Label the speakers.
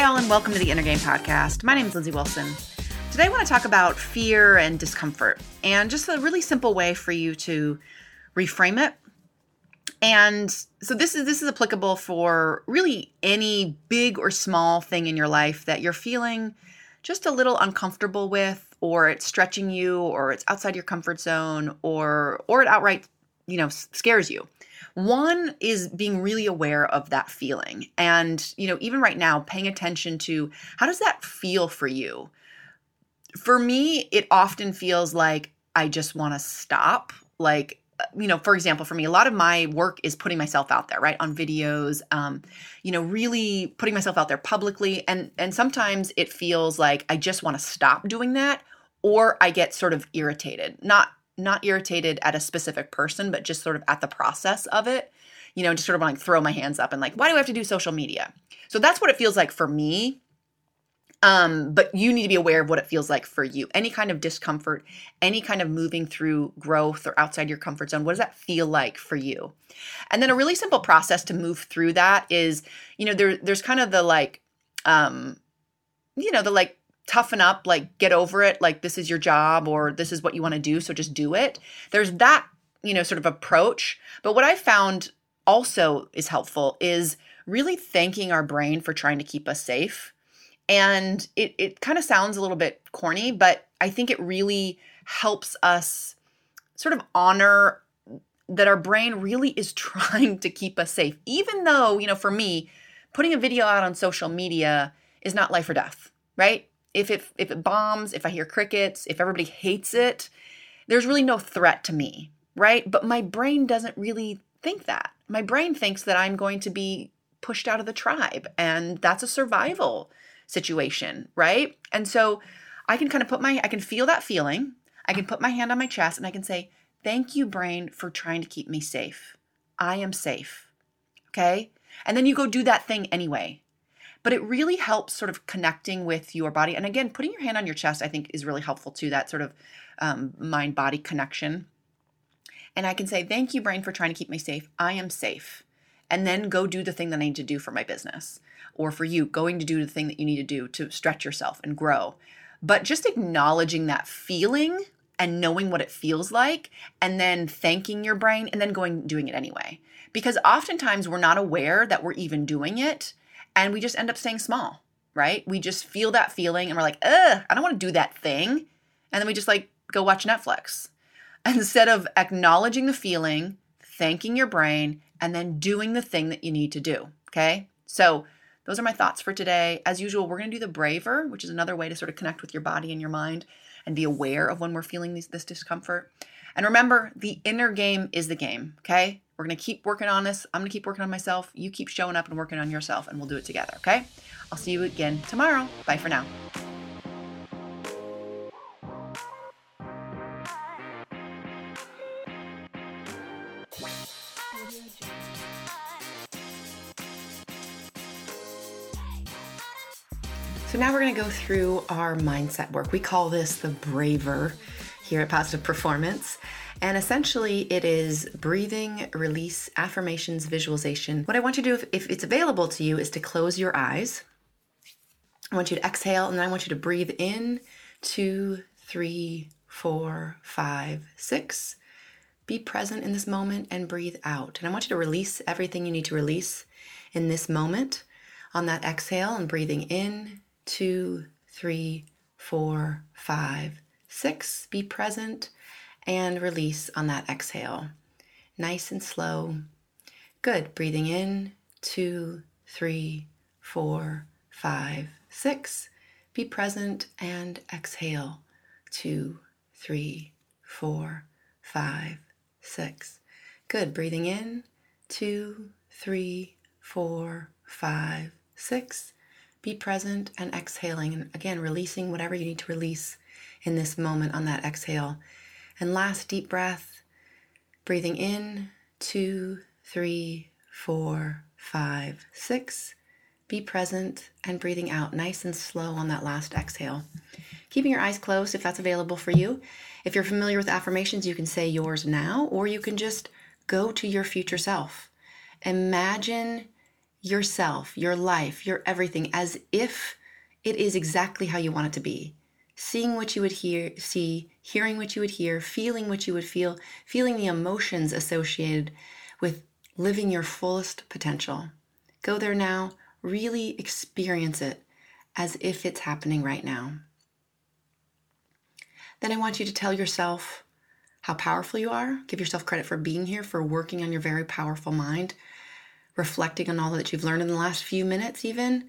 Speaker 1: Hi, all, and welcome to the Inner Game Podcast. My name is Lindsey Wilson. Today, I want to talk about fear and discomfort and just a really simple way for you to reframe it. And so this is this is applicable for really any big or small thing in your life that you're feeling just a little uncomfortable with or it's stretching you or it's outside your comfort zone or or it outright, you know, scares you. One is being really aware of that feeling. And, you know, even right now, paying attention to how does that feel for you? For me, it often feels like I just want to stop. Like, you know, for example, for me, a lot of my work is putting myself out there, right, on videos. Um, you know, really putting myself out there publicly, and and sometimes it feels like I just want to stop doing that, or I get sort of irritated. Not not irritated at a specific person, but just sort of at the process of it. You know, just sort of like throw my hands up and like, why do I have to do social media? So that's what it feels like for me. Um, but you need to be aware of what it feels like for you. Any kind of discomfort, any kind of moving through growth or outside your comfort zone, what does that feel like for you? And then a really simple process to move through that is, you know, there there's kind of the like um, you know, the like toughen up, like get over it, like this is your job or this is what you want to do, so just do it. There's that, you know, sort of approach. But what I found also is helpful is really thanking our brain for trying to keep us safe. And it, it kind of sounds a little bit corny, but I think it really helps us sort of honor that our brain really is trying to keep us safe. Even though, you know, for me, putting a video out on social media is not life or death, right? If it if it bombs, if I hear crickets, if everybody hates it, there's really no threat to me, right? But my brain doesn't really think that. My brain thinks that I'm going to be pushed out of the tribe and that's a survival situation, right? And so I can kind of put my I can feel that feeling. I can put my hand on my chest and I can say, "Thank you brain for trying to keep me safe. I am safe." Okay? And then you go do that thing anyway but it really helps sort of connecting with your body. And again, putting your hand on your chest, I think, is really helpful to that sort of um, mind body connection. And I can say, Thank you, brain, for trying to keep me safe. I am safe. And then go do the thing that I need to do for my business or for you, going to do the thing that you need to do to stretch yourself and grow. But just acknowledging that feeling and knowing what it feels like and then thanking your brain and then going doing it anyway because oftentimes we're not aware that we're even doing it and we just end up staying small, right? We just feel that feeling and we're like, ugh, I don't want to do that thing. And then we just like go watch Netflix. Instead of acknowledging the feeling, thanking your brain, and then doing the thing that you need to do. Okay. So those are my thoughts for today. As usual, we're going to do the braver, which is another way to sort of connect with your body and your mind and be aware of when we're feeling these, this discomfort. And remember, the inner game is the game. Okay. We're to keep working on this. I'm to keep working on myself. You keep showing up and working on yourself, and we'll do it together, okay? I'll see you again tomorrow. Bye for now. So now we're going to go through our mindset work. We call this the braver here at Positive Performance. And essentially, it is breathing, release, affirmations, visualization. What I want you to do, if, if it's available to you, is to close your eyes. I want you to exhale, and then I want you to breathe in two, three, four, five, six. Be present in this moment and breathe out. And I want you to release everything you need to release in this moment on that exhale and breathing in two, three, four, five, six. Be present and release on that exhale. Nice and slow. Good. Breathing in, two, three, four, five, six. Be present and exhale, two, three, four, five, six. Good. Breathing in, two, three, four, five, six. Be present and exhaling. And again, releasing whatever you need to release in this moment on that exhale. And last deep breath, breathing in, two, three, four, five, six. Be present and breathing out nice and slow on that last exhale. Keeping your eyes closed if that's available for you. If you're familiar with affirmations, you can say yours now, or you can just go to your future self. Imagine yourself, your life, your everything as if it is exactly how you want it to be. Seeing what you would hear, see, hearing what you would hear, feeling what you would feel, feeling the emotions associated with living your fullest potential. Go there now, really experience it as if it's happening right now. Then I want you to tell yourself how powerful you are. Give yourself credit for being here, for working on your very powerful mind, reflecting on all that you've learned in the last few minutes, even,